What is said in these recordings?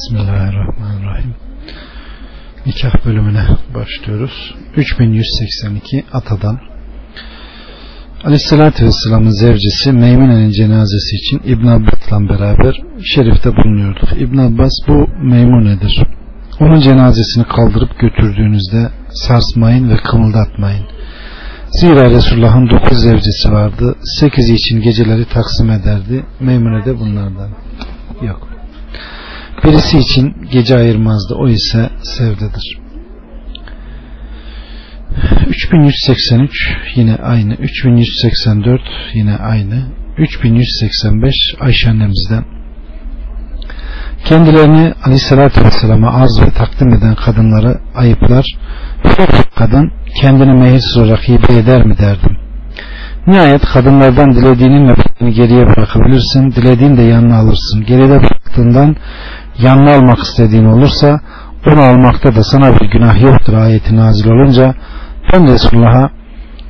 Bismillahirrahmanirrahim. Nikah bölümüne başlıyoruz. 3182 Atadan Aleyhisselatü Vesselam'ın zevcesi Meymune'nin cenazesi için İbn Abbas'la beraber şerifte bulunuyorduk. İbn Abbas bu Meymune'dir. Onun cenazesini kaldırıp götürdüğünüzde sarsmayın ve kımıldatmayın. Zira Resulullah'ın dokuz zevcesi vardı. Sekizi için geceleri taksim ederdi. Meymune de bunlardan. Yok. Birisi için gece ayırmazdı. O ise sevdedir. 3183 yine aynı. 3184 yine aynı. 3185 Ayşe annemizden kendilerini aleyhissalatü vesselama arz ve takdim eden kadınları ayıplar kadın kendini mehirsiz olarak hibe eder mi derdim nihayet kadınlardan dilediğinin nefretini geriye bırakabilirsin dilediğin de yanına alırsın geride bıraktığından yanına almak istediğin olursa onu almakta da sana bir günah yoktur ayeti nazil olunca ben Resulullah'a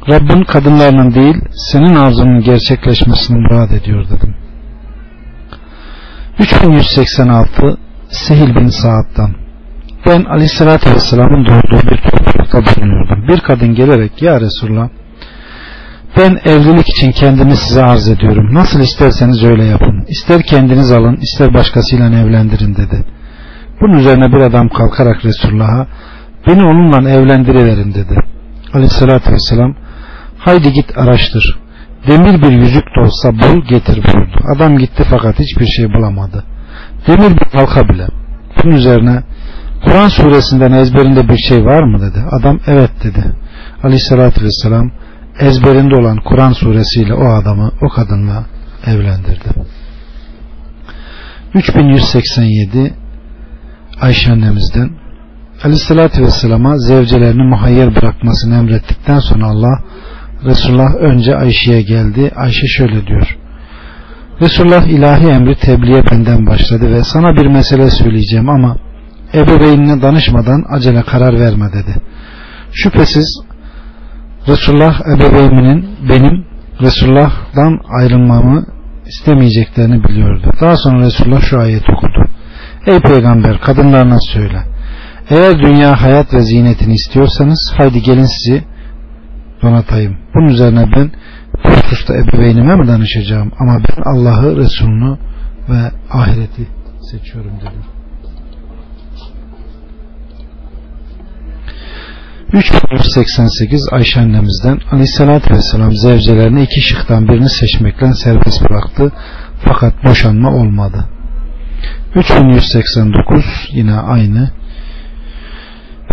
Rabbin kadınlarının değil senin arzunun gerçekleşmesini murad ediyor dedim 3186 Sehil bin Saad'dan ben aleyhissalatü vesselamın doğduğu bir toplulukta bulunuyordum. Bir kadın gelerek ya Resulullah ben evlilik için kendimi size arz ediyorum. Nasıl isterseniz öyle yapın. İster kendiniz alın, ister başkasıyla evlendirin dedi. Bunun üzerine bir adam kalkarak Resulullah'a beni onunla evlendiriverin dedi. Aleyhissalatü vesselam haydi git araştır. Demir bir yüzük de olsa bul getir buyurdu. Adam gitti fakat hiçbir şey bulamadı. Demir bir halka bile. Bunun üzerine Kur'an suresinden ezberinde bir şey var mı dedi. Adam evet dedi. Aleyhissalatü vesselam ezberinde olan Kur'an suresiyle o adamı o kadınla evlendirdi. 3187 Ayşe annemizden Aleyhissalatü vesselama zevcelerini muhayyer bırakmasını emrettikten sonra Allah Resulullah önce Ayşe'ye geldi. Ayşe şöyle diyor. Resulullah ilahi emri tebliğe benden başladı ve sana bir mesele söyleyeceğim ama ebeveynine danışmadan acele karar verme dedi. Şüphesiz Resulullah ebeveyninin benim Resulullah'dan ayrılmamı istemeyeceklerini biliyordu. Daha sonra Resulullah şu ayet okudu. Ey peygamber kadınlarına söyle. Eğer dünya hayat ve zinetini istiyorsanız haydi gelin sizi donatayım. Bunun üzerine ben bu hususta ebeveynime mi danışacağım ama ben Allah'ı, Resulünü ve ahireti seçiyorum dedim. 388 Ayşe annemizden Aleyhisselatü Vesselam zevcelerini iki şıktan birini seçmekten serbest bıraktı fakat boşanma olmadı. 3189 yine aynı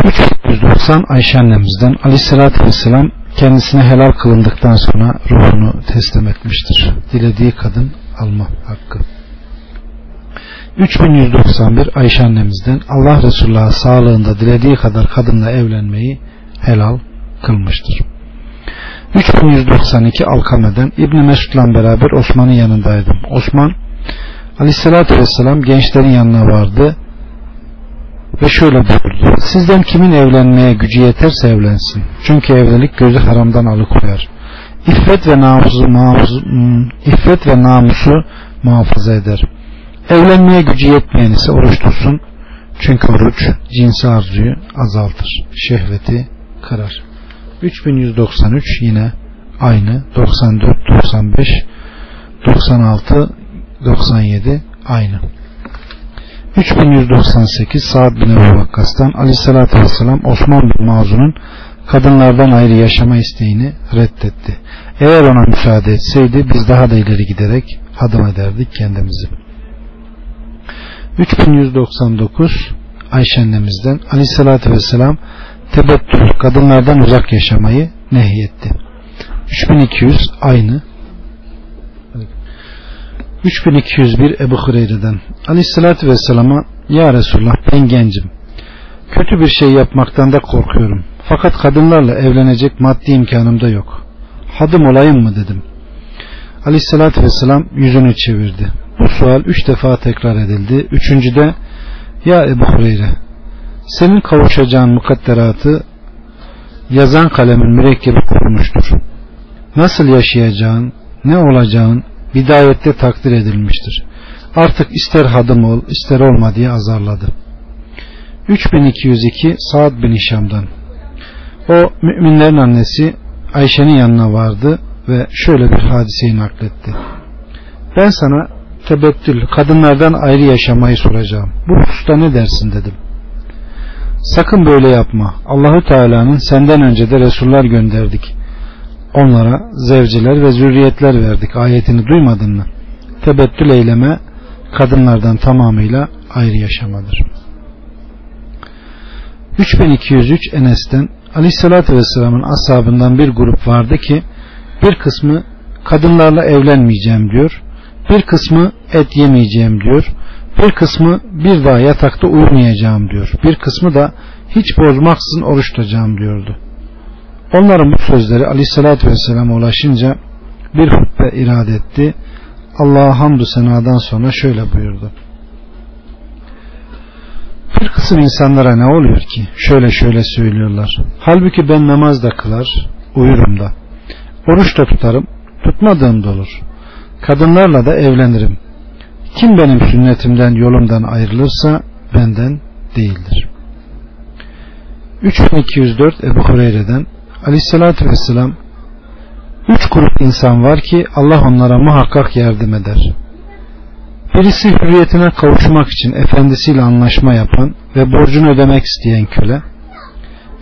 390 Ayşe annemizden Aleyhisselatü Vesselam kendisine helal kılındıktan sonra ruhunu teslim etmiştir. Dilediği kadın alma hakkı. 3191 Ayşe annemizden Allah Resulullah sağlığında dilediği kadar kadınla evlenmeyi helal kılmıştır. 3192 Alkame'den İbni Mesud'la beraber Osman'ın yanındaydım. Osman Aleyhisselatü Vesselam gençlerin yanına vardı ve şöyle buyurdu. Sizden kimin evlenmeye gücü yeterse evlensin. Çünkü evlilik gözü haramdan alıkoyar. İffet ve namusu, namusu, iffet ve namusu muhafaza eder. Evlenmeye gücü yetmeyen ise oruç tutsun. Çünkü oruç cinsi arzuyu azaltır. Şehveti kırar. 3193 yine aynı. 94, 95, 96, 97 aynı. 3198 Sa'd bin Ebu Vakkas'tan Aleyhisselatü Vesselam Osman bin Mazun'un kadınlardan ayrı yaşama isteğini reddetti. Eğer ona müsaade etseydi biz daha da ileri giderek hadım ederdik kendimizi. 3199 Ayşe annemizden Aleyhisselatü Vesselam tebettül kadınlardan uzak yaşamayı nehyetti. 3200 aynı 3201 Ebu Hureyre'den Aleyhisselatü Vesselam'a Ya Resulullah ben gencim. Kötü bir şey yapmaktan da korkuyorum. Fakat kadınlarla evlenecek maddi imkanım da yok. Hadım olayım mı dedim. Aleyhisselatü Vesselam yüzünü çevirdi. Bu sual üç defa tekrar edildi. Üçüncüde Ya Ebu Hureyre senin kavuşacağın mukadderatı yazan kalemin mürekkebi kurmuştur. Nasıl yaşayacağın, ne olacağın bidayette takdir edilmiştir. Artık ister hadım ol ister olma diye azarladı. 3202 Saad bin Hişam'dan o müminlerin annesi Ayşe'nin yanına vardı ve şöyle bir hadiseyi nakletti. Ben sana tebettül kadınlardan ayrı yaşamayı soracağım. Bu hususta ne dersin dedim. Sakın böyle yapma. Allahu Teala'nın senden önce de Resullar gönderdik. Onlara zevciler ve zürriyetler verdik. Ayetini duymadın mı? Tebettül eyleme kadınlardan tamamıyla ayrı yaşamadır. 3203 Enes'ten Aleyhisselatü Vesselam'ın ashabından bir grup vardı ki bir kısmı kadınlarla evlenmeyeceğim diyor. Bir kısmı et yemeyeceğim diyor. Bir kısmı bir daha yatakta uyumayacağım diyor. Bir kısmı da hiç bozmaksızın oruç tutacağım diyordu. Onların bu sözleri Aleyhisselatü Vesselam'a ulaşınca bir hutbe irade etti. Allah'a hamdü senadan sonra şöyle buyurdu. Bir kısım insanlara ne oluyor ki? Şöyle şöyle söylüyorlar. Halbuki ben namaz da kılar, uyurum da. Oruç da tutarım, tutmadığım da olur. Kadınlarla da evlenirim. Kim benim sünnetimden, yolumdan ayrılırsa benden değildir. 3204 Ebu Hureyre'den Aleyhisselatü Vesselam Üç grup insan var ki Allah onlara muhakkak yardım eder. Birisi hürriyetine kavuşmak için efendisiyle anlaşma yapan ve borcunu ödemek isteyen köle.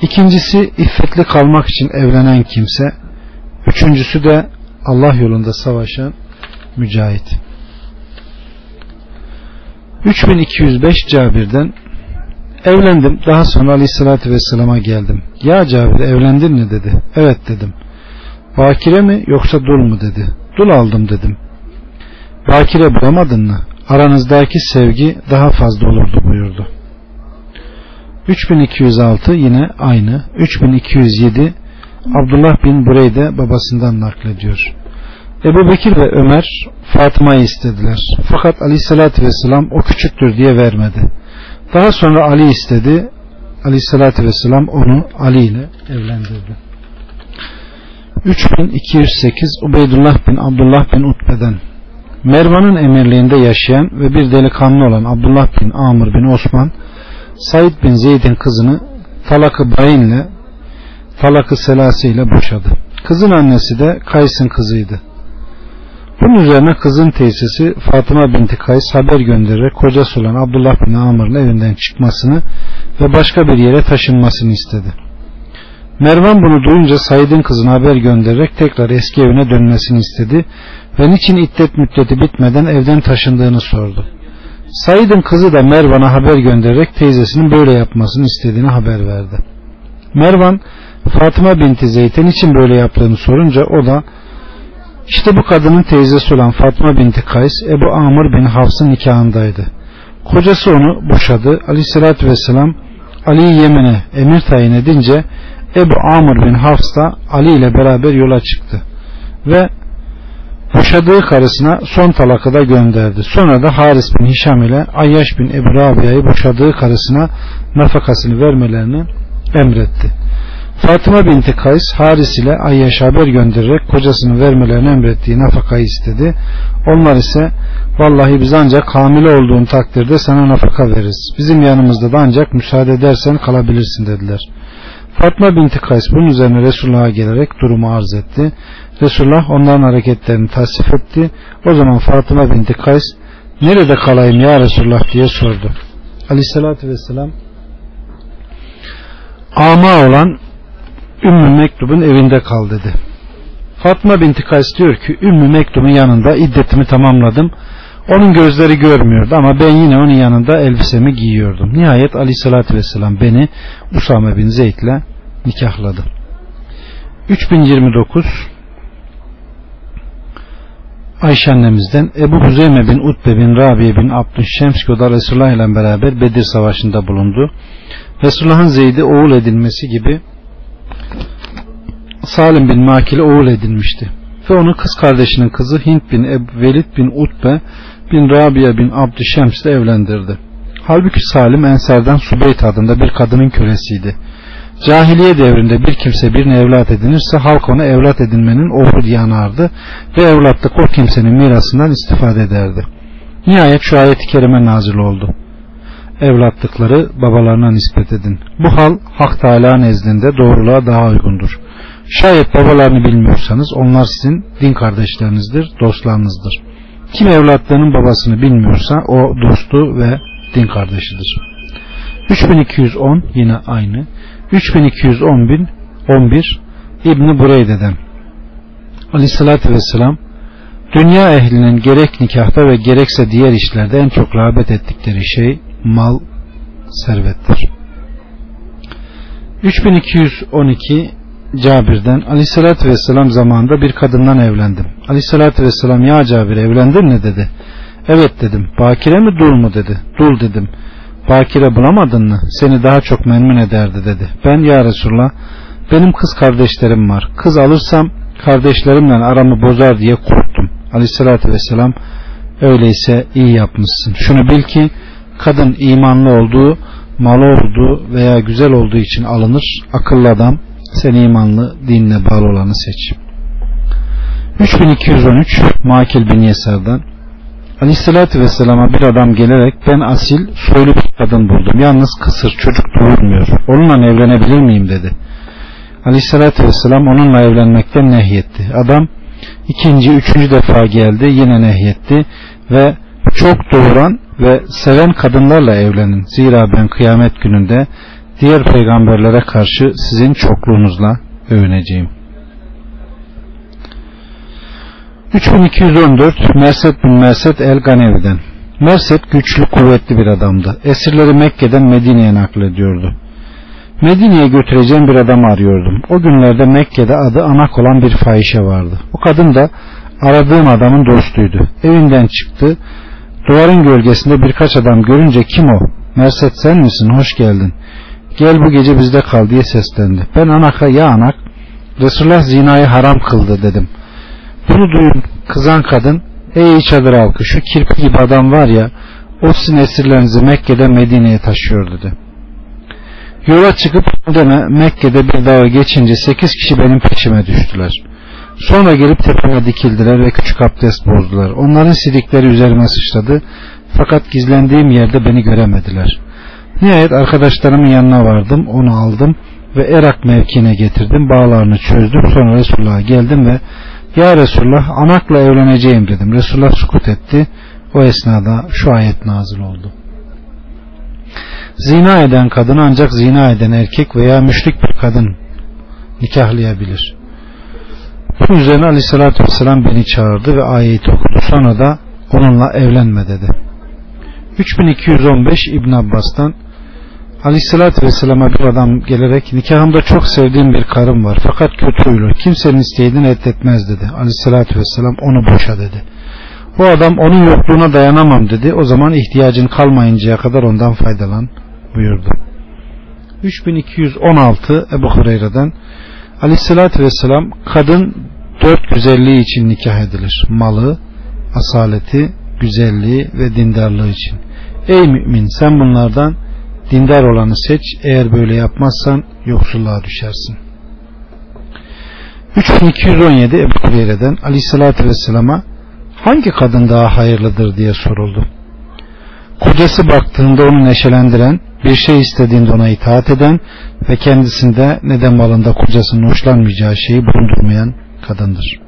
İkincisi iffetli kalmak için evlenen kimse. Üçüncüsü de Allah yolunda savaşan mücahit. 3205 Cabir'den Evlendim. Daha sonra Aleyhisselatü Vesselam'a geldim. Ya Cabir evlendin mi dedi. Evet dedim. Bakire mi yoksa dul mu dedi. Dul aldım dedim. Bakire bulamadın mı? Aranızdaki sevgi daha fazla olurdu buyurdu. 3206 yine aynı. 3207 Abdullah bin Bureyde babasından naklediyor. Ebu Bekir ve Ömer Fatıma'yı istediler. Fakat aleyhissalatü vesselam o küçüktür diye vermedi. Daha sonra Ali istedi. Aleyhissalatü vesselam onu Ali ile evlendirdi. 3208 Ubeydullah bin Abdullah bin Utbe'den Mervan'ın emirliğinde yaşayan ve bir delikanlı olan Abdullah bin Amr bin Osman Said bin Zeyd'in kızını talakı talakı selası ile boşadı. Kızın annesi de Kays'ın kızıydı. Bunun üzerine kızın teyzesi Fatıma binti Kays haber göndererek kocası olan Abdullah bin Amr'ın evinden çıkmasını ve başka bir yere taşınmasını istedi. Mervan bunu duyunca Said'in kızına haber göndererek tekrar eski evine dönmesini istedi ve niçin iddet müddeti bitmeden evden taşındığını sordu. Said'in kızı da Mervan'a haber göndererek teyzesinin böyle yapmasını istediğini haber verdi. Mervan Fatıma binti Zeyd'in için böyle yaptığını sorunca o da işte bu kadının teyzesi olan Fatma binti Kays Ebu Amr bin Hafs'ın nikahındaydı. Kocası onu boşadı. Aleyhissalatü vesselam Ali'yi Yemen'e emir tayin edince Ebu Amr bin Hafs da Ali ile beraber yola çıktı. Ve boşadığı karısına son talakı da gönderdi. Sonra da Haris bin Hişam ile Ayyaş bin Ebu Rabia'yı boşadığı karısına nafakasını vermelerini emretti. Fatıma binti Kays Haris ile Ayyaş haber göndererek kocasını vermelerini emrettiği nafakayı istedi. Onlar ise vallahi biz ancak hamile olduğun takdirde sana nafaka veririz. Bizim yanımızda da ancak müsaade edersen kalabilirsin dediler. Fatma binti Kays bunun üzerine Resulullah'a gelerek durumu arz etti. Resulullah onların hareketlerini tasvip etti. O zaman Fatıma binti Kays nerede kalayım ya Resulullah diye sordu. Aleyhissalatü vesselam ama olan Ümmü Mektub'un evinde kal dedi. Fatma binti Kays diyor ki Ümmü Mektub'un yanında iddetimi tamamladım. Onun gözleri görmüyordu ama ben yine onun yanında elbisemi giyiyordum. Nihayet aleyhissalatü vesselam beni Usame bin Zeyd ile nikahladı. 3029 Ayşe annemizden Ebu Huzeyme bin Utbe bin Rabiye bin Abdüşşems da Resulullah ile beraber Bedir Savaşı'nda bulundu. Resulullah'ın Zeyd'i oğul edilmesi gibi Salim bin Makil'e oğul edinmişti. Ve onu kız kardeşinin kızı Hint bin Ebu Velid bin Utbe bin Rabia bin Abdüşems ile evlendirdi. Halbuki Salim Ensar'dan Subeyt adında bir kadının kölesiydi. Cahiliye devrinde bir kimse birine evlat edinirse halk onu evlat edinmenin oğlu diye anardı ve evlatlık o kimsenin mirasından istifade ederdi. Nihayet şu ayet-i kerime nazil oldu. Evlatlıkları babalarına nispet edin. Bu hal Hak Teala nezdinde doğruluğa daha uygundur. Şayet babalarını bilmiyorsanız onlar sizin din kardeşlerinizdir, dostlarınızdır. Kim evlatlarının babasını bilmiyorsa o dostu ve din kardeşidir. 3210 yine aynı. 3211 11 İbni Bureyde'den Aleyhissalatü Vesselam dünya ehlinin gerek nikahta ve gerekse diğer işlerde en çok rağbet ettikleri şey mal, servettir. 3212 Cabir'den Aleyhisselatü Vesselam zamanında bir kadından evlendim. Aleyhisselatü Vesselam ya Cabir evlendin mi dedi. Evet dedim. Bakire mi dul mu dedi. Dul dedim. Bakire bulamadın mı? Seni daha çok memnun ederdi dedi. Ben ya Resulullah benim kız kardeşlerim var. Kız alırsam kardeşlerimle aramı bozar diye korktum. Aleyhissalatü vesselam öyleyse iyi yapmışsın. Şunu bil ki kadın imanlı olduğu, malı olduğu veya güzel olduğu için alınır. Akıllı adam sen imanlı, dinle bağlı olanı seç. 3213 Makil bin Yesar'dan Aleyhissalatü Vesselam'a bir adam gelerek ben asil soylu bir kadın buldum. Yalnız kısır çocuk doğurmuyor. Onunla evlenebilir miyim dedi. Aleyhissalatü Vesselam onunla evlenmekten nehyetti. Adam ikinci, üçüncü defa geldi yine nehyetti ve çok doğuran ve seven kadınlarla evlenin. Zira ben kıyamet gününde diğer peygamberlere karşı sizin çokluğunuzla övüneceğim. 3214 Merset bin Merset El Ganevi'den Merset güçlü kuvvetli bir adamdı. Esirleri Mekke'den Medine'ye naklediyordu. Medine'ye götüreceğim bir adam arıyordum. O günlerde Mekke'de adı Anak olan bir fahişe vardı. O kadın da aradığım adamın dostuydu. Evinden çıktı. Duvarın gölgesinde birkaç adam görünce kim o? Merset sen misin? Hoş geldin. Gel bu gece bizde kal diye seslendi. Ben Anak'a ya Anak Resulullah zinayı haram kıldı dedim. Bunu duyun kızan kadın ey çadır halkı şu kirpi gibi adam var ya o sizin esirlerinizi Mekke'den Medine'ye taşıyor dedi. Yola çıkıp deme Mekke'de bir dağı geçince sekiz kişi benim peşime düştüler. Sonra gelip tepeme dikildiler ve küçük abdest bozdular. Onların sidikleri üzerime sıçradı. Fakat gizlendiğim yerde beni göremediler. Nihayet arkadaşlarımın yanına vardım. Onu aldım ve Erak mevkine getirdim. Bağlarını çözdüm. Sonra Resulullah'a geldim ve Ya Resulullah anakla evleneceğim dedim. Resulullah sukut etti. O esnada şu ayet nazil oldu. Zina eden kadın ancak zina eden erkek veya müşrik bir kadın nikahlayabilir. Bunun üzerine aleyhissalatü vesselam beni çağırdı ve ayeti okudu. Sonra da onunla evlenme dedi. 3215 İbn Abbas'tan Aleyhissalatü Vesselam'a bir adam gelerek nikahımda çok sevdiğim bir karım var fakat kötü huylu kimsenin isteğini reddetmez dedi. Aleyhissalatü Vesselam onu boşa dedi. Bu adam onun yokluğuna dayanamam dedi. O zaman ihtiyacın kalmayıncaya kadar ondan faydalan buyurdu. 3216 Ebu Hureyre'den Aleyhissalatü Vesselam kadın dört güzelliği için nikah edilir. Malı, asaleti, güzelliği ve dindarlığı için. Ey mümin sen bunlardan dindar olanı seç. Eğer böyle yapmazsan yoksulluğa düşersin. 3217 Ebu Hureyre'den Aleyhissalatü Vesselam'a hangi kadın daha hayırlıdır diye soruldu. Kocası baktığında onu neşelendiren, bir şey istediğinde ona itaat eden ve kendisinde neden malında kocasının hoşlanmayacağı şeyi bulundurmayan kadındır.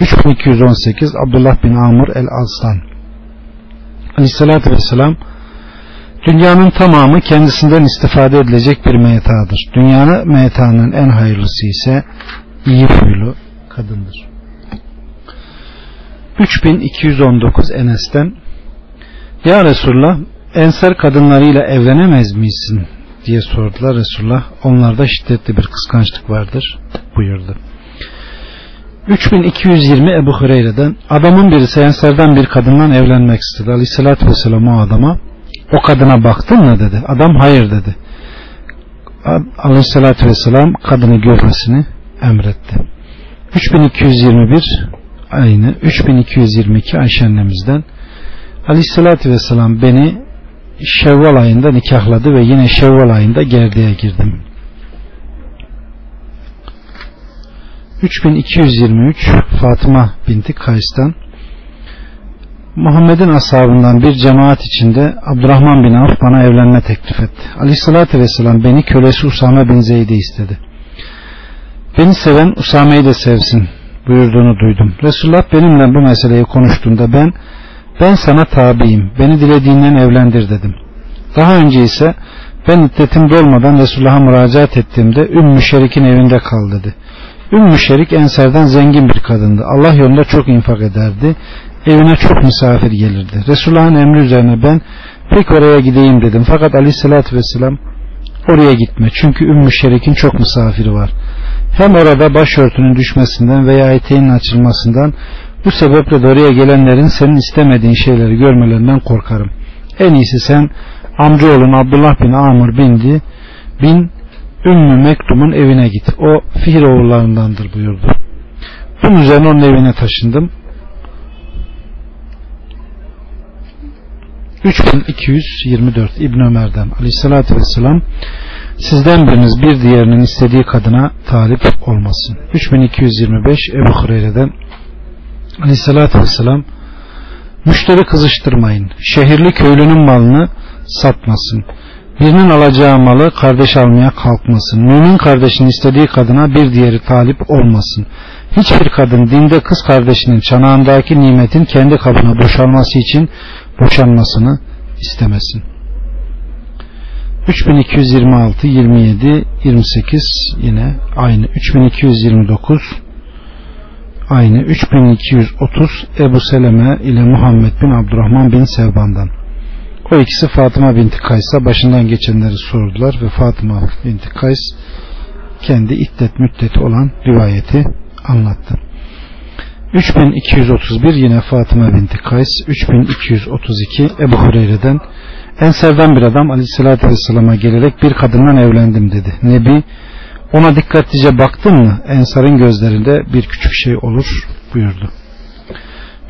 3218 Abdullah bin Amr el-Aslan Aleyhissalatü Vesselam Dünyanın tamamı kendisinden istifade edilecek bir metadır. Dünyanın metanın en hayırlısı ise iyi huylu kadındır. 3219 Enes'ten Ya Resulullah ensar kadınlarıyla evlenemez misin diye sordular Resulullah. Onlarda şiddetli bir kıskançlık vardır buyurdu. 3220 Ebu Hureyre'den adamın birisi ensardan bir kadından evlenmek istedi. Aleyhissalatü vesselam o adama o kadına baktın mı dedi. Adam hayır dedi. Aleyhissalatü vesselam kadını görmesini emretti. 3221 aynı 3222 Ayşe annemizden Aleyhissalatü vesselam beni Şevval ayında nikahladı ve yine Şevval ayında gerdeğe girdim. 3223 Fatıma binti Kays'tan Muhammed'in ashabından bir cemaat içinde Abdurrahman bin Avf bana evlenme teklif etti. Aleyhissalatü vesselam beni kölesi Usame bin Zeyd'e istedi. Beni seven Usame'yi de sevsin buyurduğunu duydum. Resulullah benimle bu meseleyi konuştuğunda ben ben sana tabiyim, beni dilediğinden evlendir dedim. Daha önce ise ben iddetim dolmadan Resulullah'a müracaat ettiğimde Ümmü Şerik'in evinde kal dedi. Ümmü Şerik Ensar'dan zengin bir kadındı. Allah yolunda çok infak ederdi. Evine çok misafir gelirdi. Resulullah'ın emri üzerine ben pek oraya gideyim dedim. Fakat aleyhissalatü vesselam oraya gitme. Çünkü Ümmü Şerik'in çok misafiri var. Hem orada başörtünün düşmesinden veya eteğinin açılmasından bu sebeple de oraya gelenlerin senin istemediğin şeyleri görmelerinden korkarım. En iyisi sen amcaoğlun Abdullah bin Amr bindi bin Ümmü Mektum'un evine git. O Fihr oğullarındandır buyurdu. Bunun üzerine onun evine taşındım. 3224 İbn Ömer'den Aleyhisselatü Vesselam sizden biriniz bir diğerinin istediği kadına talip olmasın. 3225 Ebu Hureyre'den Aleyhisselatü Vesselam müşteri kızıştırmayın. Şehirli köylünün malını satmasın. Birinin alacağı malı kardeş almaya kalkmasın. Mümin kardeşin istediği kadına bir diğeri talip olmasın. Hiçbir kadın dinde kız kardeşinin çanağındaki nimetin kendi kabına boşalması için boşanmasını istemesin. 3226, 27, 28 yine aynı. 3229 aynı. 3230 Ebu Seleme ile Muhammed bin Abdurrahman bin Sevban'dan. O ikisi Fatıma binti Kays'a başından geçenleri sordular ve Fatıma binti Kays kendi iddet müddeti olan rivayeti anlattı. 3231 yine Fatıma binti Kays 3232 Ebu Hureyre'den Ensardan bir adam aleyhissalatü vesselama gelerek bir kadından evlendim dedi. Nebi ona dikkatlice baktın mı Ensar'ın gözlerinde bir küçük şey olur buyurdu.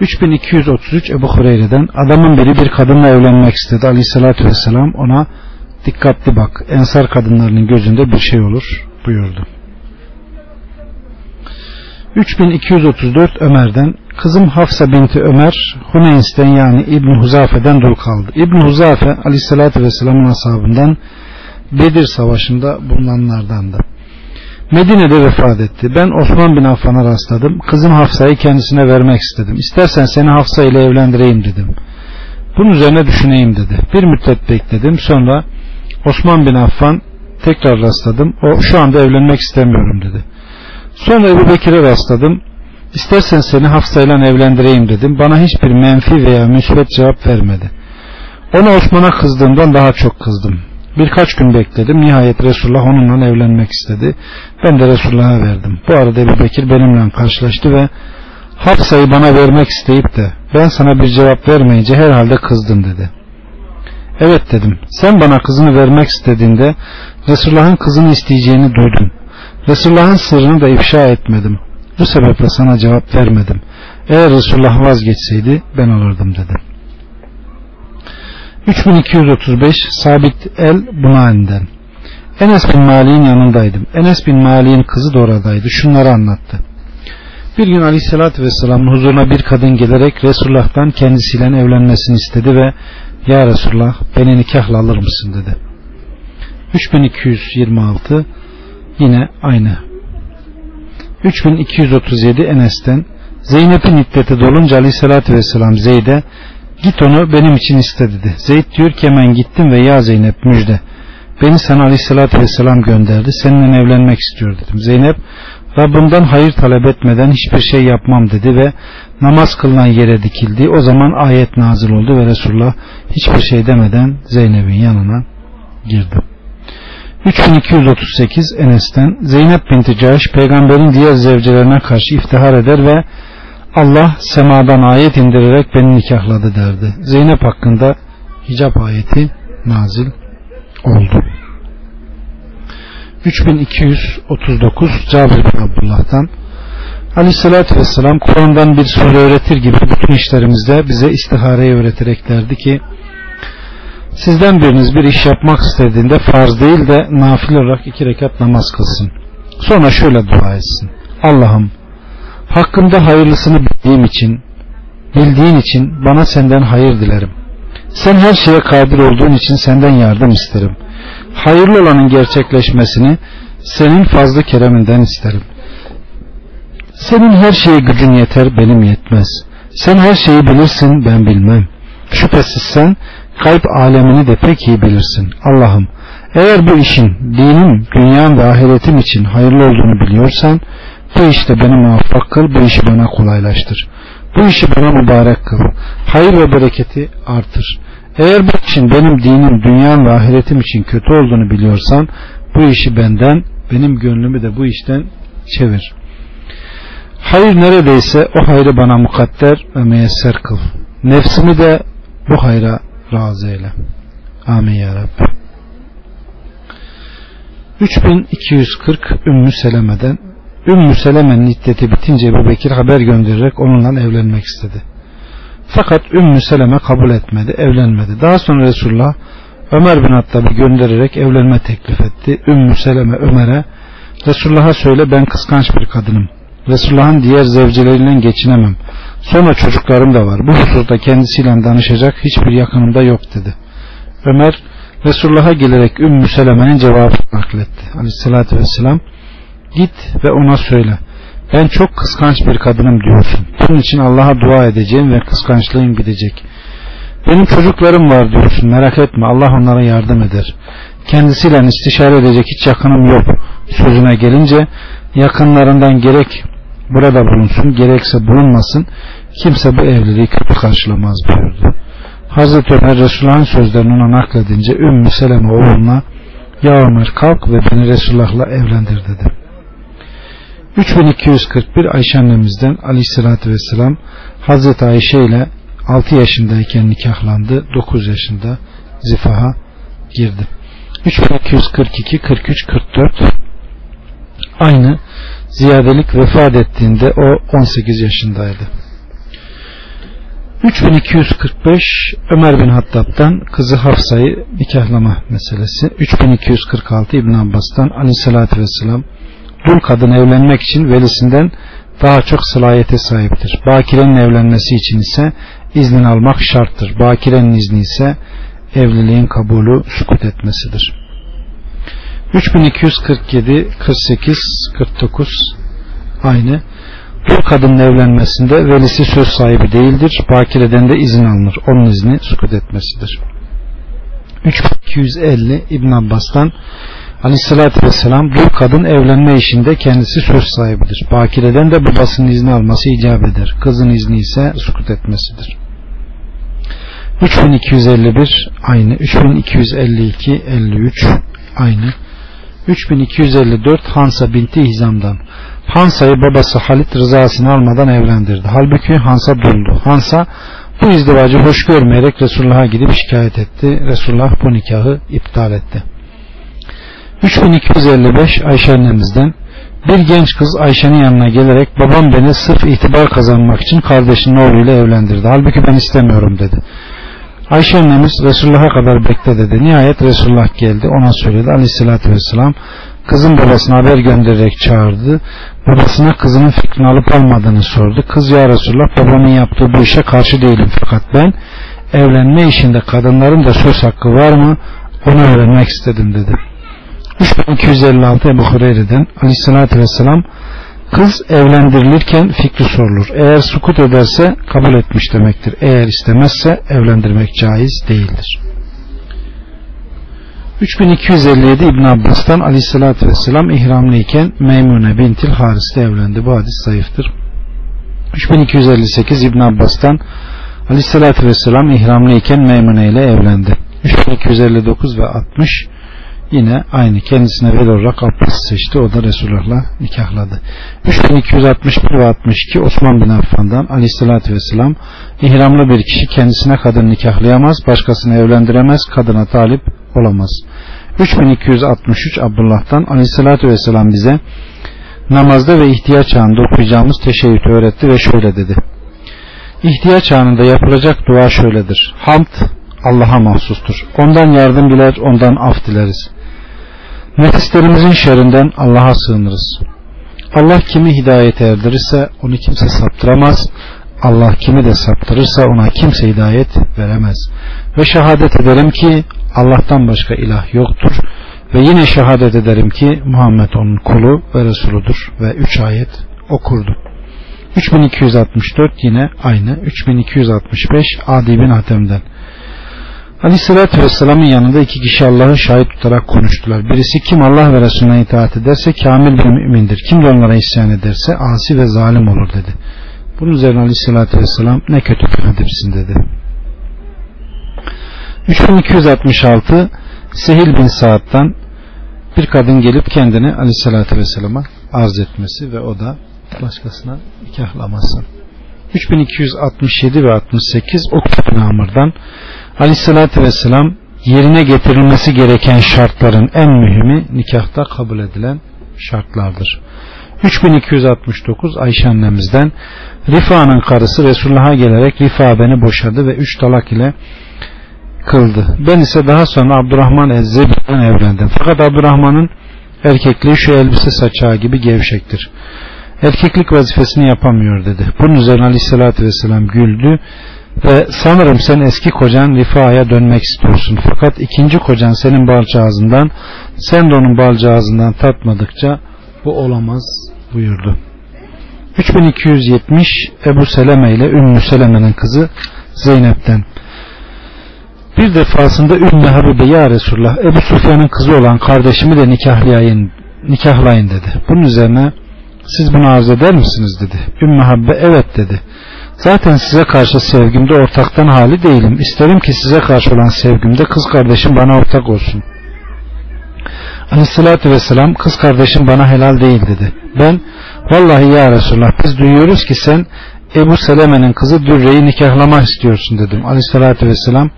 3233 Ebu Hureyre'den adamın biri bir kadınla evlenmek istedi. Aleyhissalatü vesselam ona dikkatli bak Ensar kadınlarının gözünde bir şey olur buyurdu. 3234 Ömer'den kızım Hafsa binti Ömer Huneys'ten yani İbn Huzafe'den dul kaldı. İbn Huzafe aleyhissalatü vesselamın ashabından Bedir savaşında bulunanlardandı. Medine'de vefat etti. Ben Osman bin Affan'a rastladım. Kızım Hafsa'yı kendisine vermek istedim. İstersen seni Hafsa ile evlendireyim dedim. Bunun üzerine düşüneyim dedi. Bir müddet bekledim. Sonra Osman bin Affan tekrar rastladım. O şu anda evlenmek istemiyorum dedi. Sonra Ebu Bekir'e rastladım. İstersen seni Hafsa ile evlendireyim dedim. Bana hiçbir menfi veya müsbet cevap vermedi. Ona Osman'a kızdığımdan daha çok kızdım. Birkaç gün bekledim. Nihayet Resulullah onunla evlenmek istedi. Ben de Resulullah'a verdim. Bu arada Ebu Bekir benimle karşılaştı ve Hafsa'yı bana vermek isteyip de ben sana bir cevap vermeyince herhalde kızdın dedi. Evet dedim. Sen bana kızını vermek istediğinde Resulullah'ın kızını isteyeceğini duydum. Resulullah'ın sırrını da ifşa etmedim. Bu sebeple sana cevap vermedim. Eğer Resulullah vazgeçseydi ben alırdım dedi. 3235 Sabit el Bunani'den Enes bin Malik'in yanındaydım. Enes bin Malik'in kızı da oradaydı. Şunları anlattı. Bir gün Aleyhisselatü Vesselam'ın huzuruna bir kadın gelerek Resulullah'tan kendisiyle evlenmesini istedi ve Ya Resulullah beni nikahla alır mısın dedi. 3226 yine aynı. 3237 Enes'ten Zeynep'in iddeti dolunca Aleyhisselatü Vesselam Zeyd'e git onu benim için iste dedi. Zeyd diyor ki hemen gittim ve ya Zeynep müjde beni sana Aleyhisselatü Vesselam gönderdi seninle evlenmek istiyor dedim. Zeynep Rabbimden hayır talep etmeden hiçbir şey yapmam dedi ve namaz kılınan yere dikildi. O zaman ayet nazil oldu ve Resulullah hiçbir şey demeden Zeynep'in yanına girdi. 3238 Enes'ten Zeynep binti Cahş peygamberin diğer zevcelerine karşı iftihar eder ve Allah semadan ayet indirerek beni nikahladı derdi. Zeynep hakkında hicap ayeti nazil oldu. 3239 Cabir bin Abdullah'tan Aleyhissalatü Vesselam Kur'an'dan bir sure öğretir gibi bütün işlerimizde bize istihareyi öğreterek derdi ki Sizden biriniz bir iş yapmak istediğinde farz değil de nafil olarak iki rekat namaz kılsın. Sonra şöyle dua etsin. Allah'ım hakkında hayırlısını bildiğim için bildiğin için bana senden hayır dilerim. Sen her şeye kadir olduğun için senden yardım isterim. Hayırlı olanın gerçekleşmesini senin fazlı kereminden isterim. Senin her şeye gücün yeter benim yetmez. Sen her şeyi bilirsin ben bilmem. Şüphesiz sen kalp alemini de pek iyi bilirsin. Allah'ım eğer bu işin dinim, dünyam ve ahiretim için hayırlı olduğunu biliyorsan bu işte beni muvaffak kıl, bu işi bana kolaylaştır. Bu işi bana mübarek kıl. Hayır ve bereketi artır. Eğer bu için benim dinim, dünyam ve ahiretim için kötü olduğunu biliyorsan bu işi benden, benim gönlümü de bu işten çevir. Hayır neredeyse o hayrı bana mukadder ve müyesser kıl. Nefsimi de bu hayra razı eyle. Amin ya Rabbi. 3240 Ümmü Seleme'den Ümmü Seleme'nin iddeti bitince Ebu Bekir haber göndererek onunla evlenmek istedi. Fakat Ümmü Seleme kabul etmedi, evlenmedi. Daha sonra Resulullah Ömer bin Hattab'ı göndererek evlenme teklif etti. Ümmü Seleme Ömer'e Resulullah'a söyle ben kıskanç bir kadınım. Resulullah'ın diğer zevceleriyle geçinemem. Sonra çocuklarım da var. Bu hususta kendisiyle danışacak hiçbir yakınımda yok dedi. Ömer Resulullah'a gelerek Ümmü Seleme'nin cevabını nakletti. Aleyhissalatü vesselam git ve ona söyle. Ben çok kıskanç bir kadınım diyorsun. Bunun için Allah'a dua edeceğim ve kıskançlığım gidecek. Benim çocuklarım var diyorsun merak etme Allah onlara yardım eder. Kendisiyle istişare edecek hiç yakınım yok. Sözüne gelince yakınlarından gerek burada bulunsun gerekse bulunmasın kimse bu evliliği kötü karşılamaz buyurdu. Hazreti Ömer Resulullah'ın sözlerini ona nakledince Ümmü Seleme oğluna Ya Ömer kalk ve beni Resulullah'la evlendir dedi. 3241 Ayşe annemizden aleyhissalatü vesselam Hazreti Ayşe ile 6 yaşındayken nikahlandı. 9 yaşında zifaha girdi. 3242 43 44 aynı ziyadelik vefat ettiğinde o 18 yaşındaydı. 3245 Ömer bin Hattab'dan kızı Hafsa'yı nikahlama meselesi. 3246 İbn Abbas'tan Aleyhisselatü Vesselam dul kadın evlenmek için velisinden daha çok sılayete sahiptir. Bakirenin evlenmesi için ise iznin almak şarttır. Bakirenin izni ise evliliğin kabulü sukut etmesidir. 3247 48 49 aynı. Bir kadının evlenmesinde velisi söz sahibi değildir. Bakireden de izin alınır. Onun izni sukut etmesidir. 3250 İbn Abbas'tan Aleyhissalatü Vesselam bir kadın evlenme işinde kendisi söz sahibidir. Bakireden de babasının izni alması icap eder. Kızın izni ise sukut etmesidir. 3251 aynı. 3252 53 aynı. 3254 Hansa binti Hizam'dan. Hansa'yı babası Halit rızasını almadan evlendirdi. Halbuki Hansa buldu. Hansa bu izdivacı hoş görmeyerek Resulullah'a gidip şikayet etti. Resulullah bu nikahı iptal etti. 3255 Ayşe annemizden bir genç kız Ayşe'nin yanına gelerek babam beni sırf itibar kazanmak için kardeşinin oğluyla evlendirdi. Halbuki ben istemiyorum dedi. Ayşe annemiz Resulullah'a kadar bekle dedi. Nihayet Resulullah geldi. Ona söyledi. Aleyhissalatü vesselam kızın babasına haber göndererek çağırdı. Babasına kızının fikrini alıp almadığını sordu. Kız ya Resulullah babamın yaptığı bu işe karşı değilim fakat ben evlenme işinde kadınların da söz hakkı var mı onu öğrenmek istedim dedi. 3256 Ebu Hureyre'den Aleyhisselatü Vesselam kız evlendirilirken fikri sorulur. Eğer sukut ederse kabul etmiş demektir. Eğer istemezse evlendirmek caiz değildir. 3257 İbn Abbas'tan Aleyhisselatü Vesselam ihramlıyken Meymune bintil Haris'te evlendi. Bu hadis zayıftır. 3258 İbn Abbas'tan Aleyhisselatü Vesselam ihramlıyken Meymune ile evlendi. 3259 ve 60 yine aynı kendisine veli olarak Abbas seçti. O da Resulullah'la nikahladı. 3261 ve 62 Osman bin Affan'dan aleyhissalatü vesselam ihramlı bir kişi kendisine kadın nikahlayamaz, başkasını evlendiremez, kadına talip olamaz. 3263 Abdullah'tan aleyhissalatü vesselam bize namazda ve ihtiyaç anında okuyacağımız teşebbütü öğretti ve şöyle dedi. İhtiyaç anında yapılacak dua şöyledir. Hamd Allah'a mahsustur. Ondan yardım diler, ondan af dileriz. Nefislerimizin şerrinden Allah'a sığınırız. Allah kimi hidayete erdirirse onu kimse saptıramaz. Allah kimi de saptırırsa ona kimse hidayet veremez. Ve şehadet ederim ki Allah'tan başka ilah yoktur. Ve yine şehadet ederim ki Muhammed onun kulu ve Resuludur. Ve 3 ayet okurdu. 3264 yine aynı. 3265 Adi bin Hatem'den. Aleyhissalatü Vesselam'ın yanında iki kişi Allah'ı şahit tutarak konuştular. Birisi kim Allah ve Resulüne itaat ederse kamil bir mümindir. Kim de onlara isyan ederse asi ve zalim olur dedi. Bunun üzerine Aleyhissalatü Vesselam ne kötü kadirsin dedi. 3266 Sehil bin Saad'dan bir kadın gelip kendini Aleyhissalatü Vesselam'a arz etmesi ve o da başkasına nikahlaması. 3267 ve 68 Ukbe bin Amr'dan Aleyhissalatü Vesselam yerine getirilmesi gereken şartların en mühimi nikahta kabul edilen şartlardır. 3269 Ayşe annemizden Rifa'nın karısı Resulullah'a gelerek Rifa beni boşadı ve üç talak ile kıldı. Ben ise daha sonra Abdurrahman Ezzebi'den evlendim. Fakat Abdurrahman'ın erkekliği şu elbise saçağı gibi gevşektir. Erkeklik vazifesini yapamıyor dedi. Bunun üzerine Aleyhisselatü Vesselam güldü ve sanırım sen eski kocan Rifa'ya dönmek istiyorsun. Fakat ikinci kocan senin balcağızından sen de onun balcağızından tatmadıkça bu olamaz buyurdu. 3270 Ebu Seleme ile Ümmü Seleme'nin kızı Zeynep'ten bir defasında Ümmü Habibe ya Resulullah Ebu Sufyan'ın kızı olan kardeşimi de nikahlayın, nikahlayın dedi. Bunun üzerine siz bunu arz eder misiniz dedi. Ümmü Habibe evet dedi. Zaten size karşı sevgimde ortaktan hali değilim. İsterim ki size karşı olan sevgimde kız kardeşim bana ortak olsun. Aleyhissalatü vesselam kız kardeşim bana helal değil dedi. Ben vallahi ya Resulullah biz duyuyoruz ki sen Ebu Seleme'nin kızı Dürre'yi nikahlamak istiyorsun dedim. Aleyhissalatü vesselam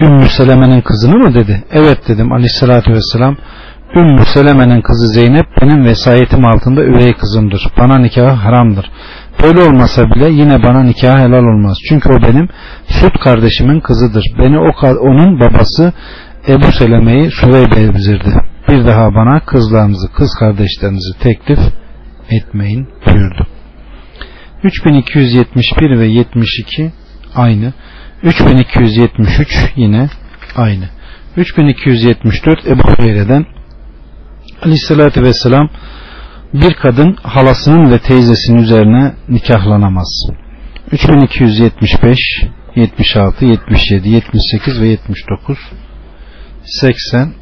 Ümmü Seleme'nin kızını mı dedi? Evet dedim Aleyhissalatü vesselam. Ümmü Seleme'nin kızı Zeynep benim vesayetim altında üvey kızımdır. Bana nikahı haramdır. Böyle olmasa bile yine bana nikah helal olmaz. Çünkü o benim süt kardeşimin kızıdır. Beni o onun babası Ebu Seleme'yi Süveybe emzirdi. Bir daha bana kızlarınızı, kız kardeşlerinizi teklif etmeyin buyurdu. 3271 ve 72 aynı. 3273 yine aynı. 3274 Ebu Hureyre'den Aleyhisselatü Vesselam bir kadın halasının ve teyzesinin üzerine nikahlanamaz. 3275 76 77 78 ve 79 80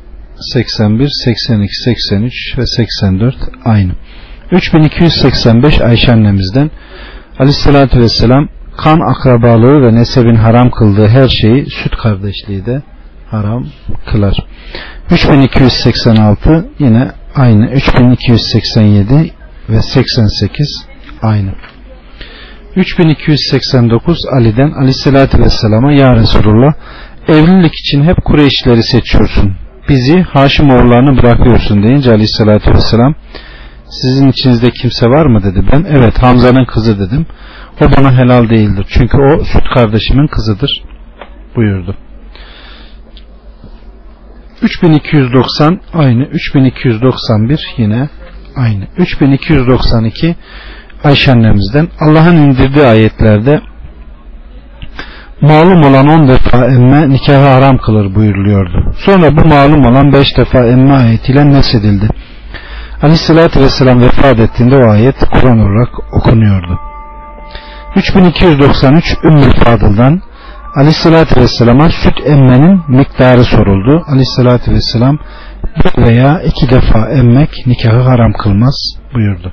81 82 83 ve 84 aynı. 3285 Ayşe annemizden Aleyhisselatü Vesselam kan akrabalığı ve nesebin haram kıldığı her şeyi süt kardeşliği de haram kılar. 3286 yine aynı. 3287 ve 88 aynı. 3289 Ali'den Aleyhisselatü Vesselam'a Ya Resulullah evlilik için hep Kureyşleri seçiyorsun. Bizi Haşim oğullarını bırakıyorsun deyince Aleyhisselatü Vesselam sizin içinizde kimse var mı? dedi. Ben evet Hamza'nın kızı dedim. O bana helal değildir. Çünkü o süt kardeşimin kızıdır buyurdu 3290 aynı 3291 yine aynı 3292 Ayşe annemizden Allah'ın indirdiği ayetlerde malum olan 10 defa emme nikahı haram kılır buyuruluyordu. Sonra bu malum olan 5 defa emme ayetiyle nesedildi. Aleyhissalatü vesselam vefat ettiğinde o ayet Kur'an olarak okunuyordu. 3293 Ümmü Fadıl'dan Aleyhissalatü Vesselam'a süt emmenin miktarı soruldu. Aleyhissalatü Vesselam bir veya iki defa emmek nikahı haram kılmaz buyurdu.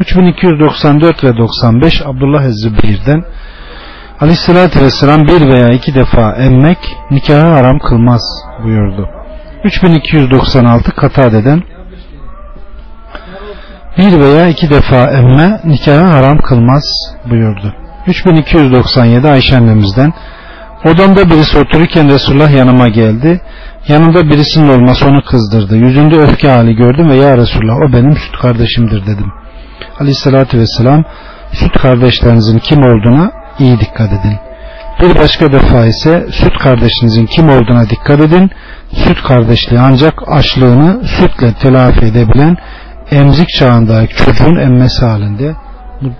3294 ve 95 Abdullah Ezzübeyir'den Aleyhissalatü Vesselam bir veya iki defa emmek nikahı haram kılmaz buyurdu. 3296 Katade'den bir veya iki defa emme nikahı haram kılmaz buyurdu. 3297 Ayşe annemizden Odamda birisi otururken Resulullah yanıma geldi. Yanında birisinin olması onu kızdırdı. Yüzünde öfke hali gördüm ve ya Resulullah o benim süt kardeşimdir dedim. Aleyhissalatü vesselam süt kardeşlerinizin kim olduğuna iyi dikkat edin. Bir başka defa ise süt kardeşinizin kim olduğuna dikkat edin. Süt kardeşliği ancak açlığını sütle telafi edebilen emzik çağındaki çocuğun emmesi halinde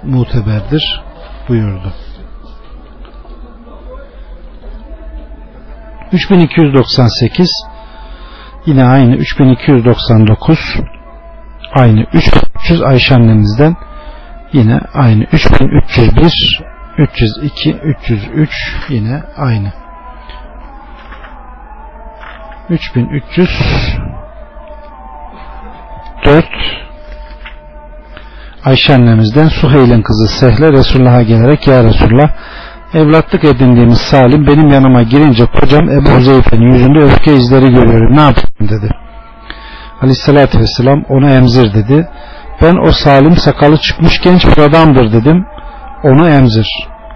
muteberdir buyurdu. 3298 yine aynı 3299 aynı 3300 Ayşe annemizden. Yine aynı 3301 302 303 yine aynı. 3304 Ayşe annemizden Suheyl'in kızı Sehle Resulullah'a gelerek Ya Resulullah evlatlık edindiğimiz Salim benim yanıma girince kocam Ebu Huzeyfe'nin yüzünde öfke izleri görüyorum ne yapayım dedi. Aleyhissalatü vesselam ona emzir dedi. Ben o Salim sakalı çıkmış genç bir adamdır dedim. Onu emzir.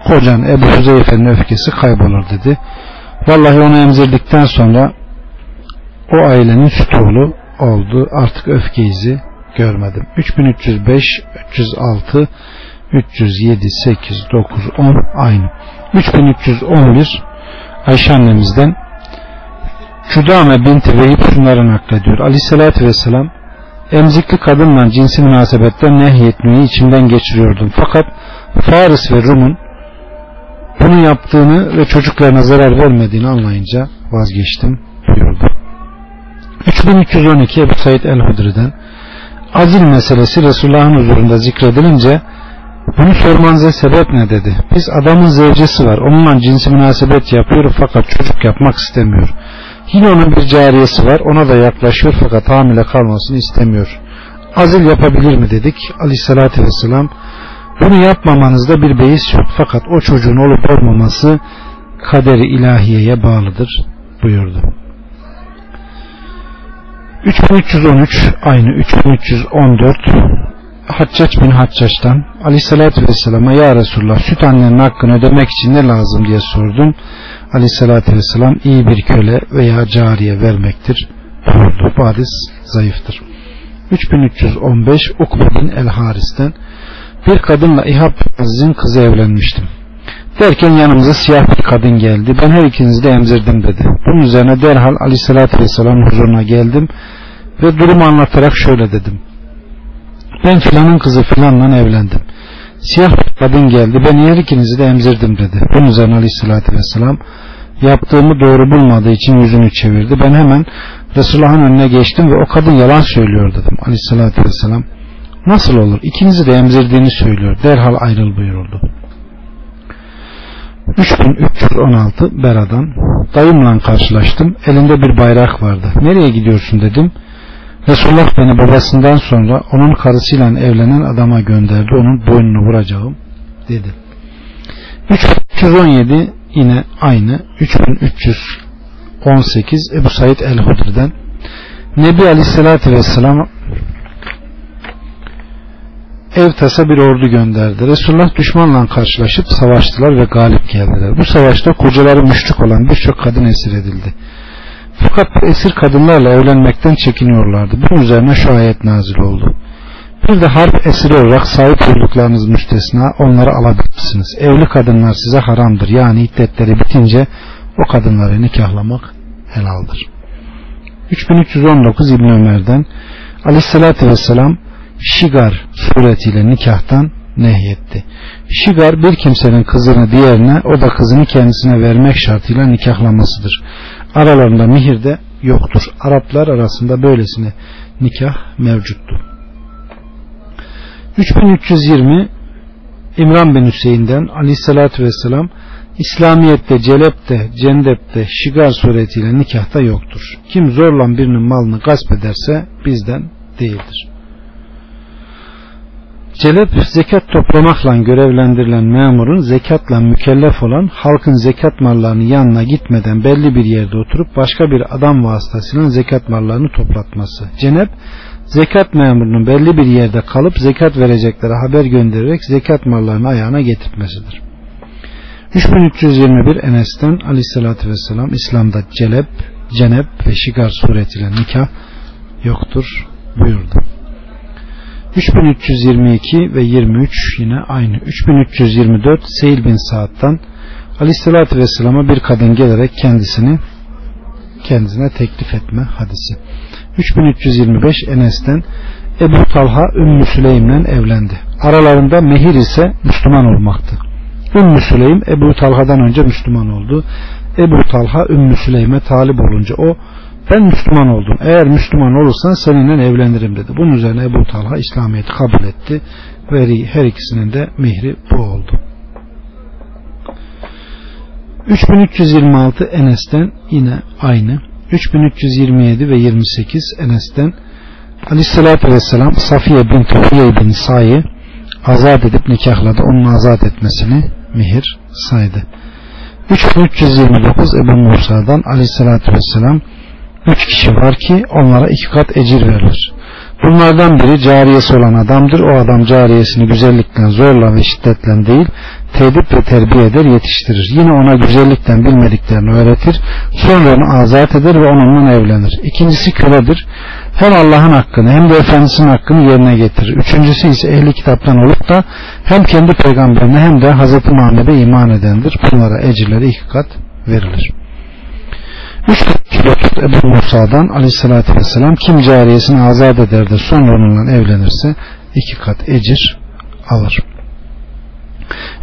Kocan Ebu Huzeyfe'nin öfkesi kaybolur dedi. Vallahi onu emzirdikten sonra o ailenin sütulu oldu. Artık öfke izi görmedim. 3305, 306, 307, 8, 9, 10 aynı. 3311 Ayşe annemizden Cüdame binti Vehib şunları naklediyor. Aleyhissalatü vesselam emzikli kadınla cinsi münasebetten nehyetmeyi içimden geçiriyordum. Fakat Faris ve Rum'un bunu yaptığını ve çocuklarına zarar vermediğini anlayınca vazgeçtim buyurdu. 3312 Ebu Said el-Hudri'den azil meselesi Resulullah'ın huzurunda zikredilince bunu sormanıza sebep ne dedi. Biz adamın zevcesi var. Onunla cinsi münasebet yapıyor fakat çocuk yapmak istemiyor. Yine onun bir cariyesi var. Ona da yaklaşıyor fakat hamile kalmasını istemiyor. Azil yapabilir mi dedik. Aleyhissalatü vesselam bunu yapmamanızda bir beis yok. Fakat o çocuğun olup olmaması kaderi ilahiyeye bağlıdır buyurdu. 3313 aynı 3314 Haccaç bin Haccaç'tan Aleyhisselatü Vesselam'a Ya Resulullah süt annenin hakkını ödemek için ne lazım diye sordum. Aleyhisselatü Vesselam iyi bir köle veya cariye vermektir buyurdu. Bu hadis zayıftır. 3315 Ukbe bin El Haris'ten bir kadınla İhab Aziz'in kızı evlenmiştim. Derken yanımıza siyah bir kadın geldi. Ben her ikinizi de emzirdim dedi. Bunun üzerine derhal aleyhissalatü vesselam huzuruna geldim ve durumu anlatarak şöyle dedim. Ben filanın kızı filanla evlendim. Siyah bir kadın geldi. Ben her ikinizi de emzirdim dedi. Bunun üzerine aleyhissalatü vesselam yaptığımı doğru bulmadığı için yüzünü çevirdi. Ben hemen Resulullah'ın önüne geçtim ve o kadın yalan söylüyor dedim. Aleyhissalatü vesselam nasıl olur? İkinizi de emzirdiğini söylüyor. Derhal ayrıl buyuruldu. 3316 Bera'dan dayımla karşılaştım. Elinde bir bayrak vardı. Nereye gidiyorsun dedim. Resulullah beni babasından sonra onun karısıyla evlenen adama gönderdi. Onun boynunu vuracağım dedi. 317 yine aynı 3318 Ebu Said el-Hudri'den Nebi Aleyhisselatü Vesselam ev tasa bir ordu gönderdi. Resulullah düşmanla karşılaşıp savaştılar ve galip geldiler. Bu savaşta kocaları müşrik olan birçok kadın esir edildi. Fakat bu esir kadınlarla evlenmekten çekiniyorlardı. Bunun üzerine şu ayet nazil oldu. Bir de harp esiri olarak sahip olduklarınız müstesna onları alabilirsiniz. Evli kadınlar size haramdır. Yani iddetleri bitince o kadınları nikahlamak helaldir. 3319 İbn Ömer'den Aleyhisselatü Vesselam şigar suretiyle nikahtan nehyetti. Şigar bir kimsenin kızını diğerine o da kızını kendisine vermek şartıyla nikahlamasıdır. Aralarında mihir de yoktur. Araplar arasında böylesine nikah mevcuttu. 3320 İmran bin Hüseyin'den aleyhissalatü vesselam İslamiyet'te, celepte, cendepte, şigar suretiyle nikahta yoktur. Kim zorla birinin malını gasp ederse bizden değildir. Celep zekat toplamakla görevlendirilen memurun zekatla mükellef olan halkın zekat mallarını yanına gitmeden belli bir yerde oturup başka bir adam vasıtasıyla zekat mallarını toplatması. Cenep zekat memurunun belli bir yerde kalıp zekat vereceklere haber göndererek zekat mallarını ayağına getirmesidir. 3321 Enes'ten aleyhissalatü vesselam İslam'da celep, cenep ve şigar suretiyle nikah yoktur buyurdu. 3322 ve 23 yine aynı. 3324 Seyil bin Saad'dan Aleyhisselatü Vesselam'a bir kadın gelerek kendisini kendisine teklif etme hadisi. 3325 Enes'ten Ebu Talha Ümmü Süleym'le evlendi. Aralarında mehir ise Müslüman olmaktı. Ümmü Süleym Ebu Talha'dan önce Müslüman oldu. Ebu Talha Ümmü Süleym'e talip olunca o ben Müslüman oldum. Eğer Müslüman olursan seninle evlenirim dedi. Bunun üzerine Ebu Talha İslamiyet'i kabul etti. Ve her ikisinin de mihri bu oldu. 3326 Enes'ten yine aynı. 3327 ve 28 Enes'ten Aleyhisselatü Vesselam Safiye bin Tuhiye bin Sa'yı azat edip nikahladı. Onun azat etmesini mihir saydı. 3329 Ebu Musa'dan Aleyhisselatü Vesselam üç kişi var ki onlara iki kat ecir verilir. Bunlardan biri cariyesi olan adamdır. O adam cariyesini güzellikten zorla ve şiddetle değil, tedip ve terbiye eder, yetiştirir. Yine ona güzellikten bilmediklerini öğretir. Sonra onu azat eder ve onunla evlenir. İkincisi köledir. Hem Allah'ın hakkını hem de Efendisinin hakkını yerine getirir. Üçüncüsü ise ehli kitaptan olup da hem kendi peygamberine hem de Hz. Muhammed'e iman edendir. Bunlara ecirleri iki kat verilir. Üç kat Ebu Musa'dan aleyhissalatü vesselam kim cariyesini azat eder de sonra onunla evlenirse iki kat ecir alır.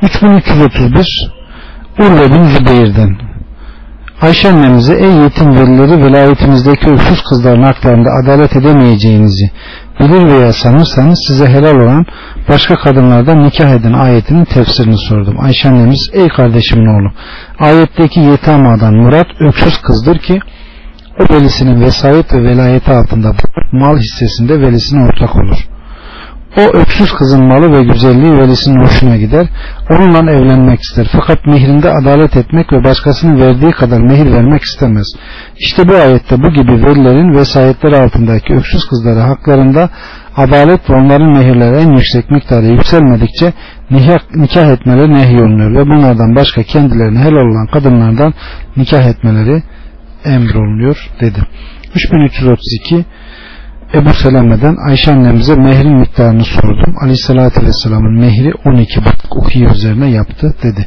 3331 Urve bin Zübeyir'den Ayşe annemize ey yetim velileri velayetimizdeki öksüz kızların haklarında adalet edemeyeceğinizi bilir veya sanırsanız size helal olan başka kadınlardan nikah edin ayetinin tefsirini sordum. Ayşe annemiz ey kardeşimin oğlu ayetteki yetamadan murat öksüz kızdır ki o velisinin vesayet ve velayeti altında mal hissesinde velisine ortak olur. O öksüz kızın malı ve güzelliği velisinin hoşuna gider. Onunla evlenmek ister. Fakat mihrinde adalet etmek ve başkasının verdiği kadar mehir vermek istemez. İşte bu ayette bu gibi velilerin vesayetleri altındaki öksüz kızları haklarında adalet ve onların mehirleri en yüksek miktarda yükselmedikçe nikah, nikah etmeleri nehyolunuyor ve bunlardan başka kendilerine helal olan kadınlardan nikah etmeleri emrolunuyor dedi. 3332 Ebu Seleme'den Ayşe annemize mehrin miktarını sordum. Aleyhissalatü Vesselam'ın mehri 12 buçuk ukiye üzerine yaptı dedi.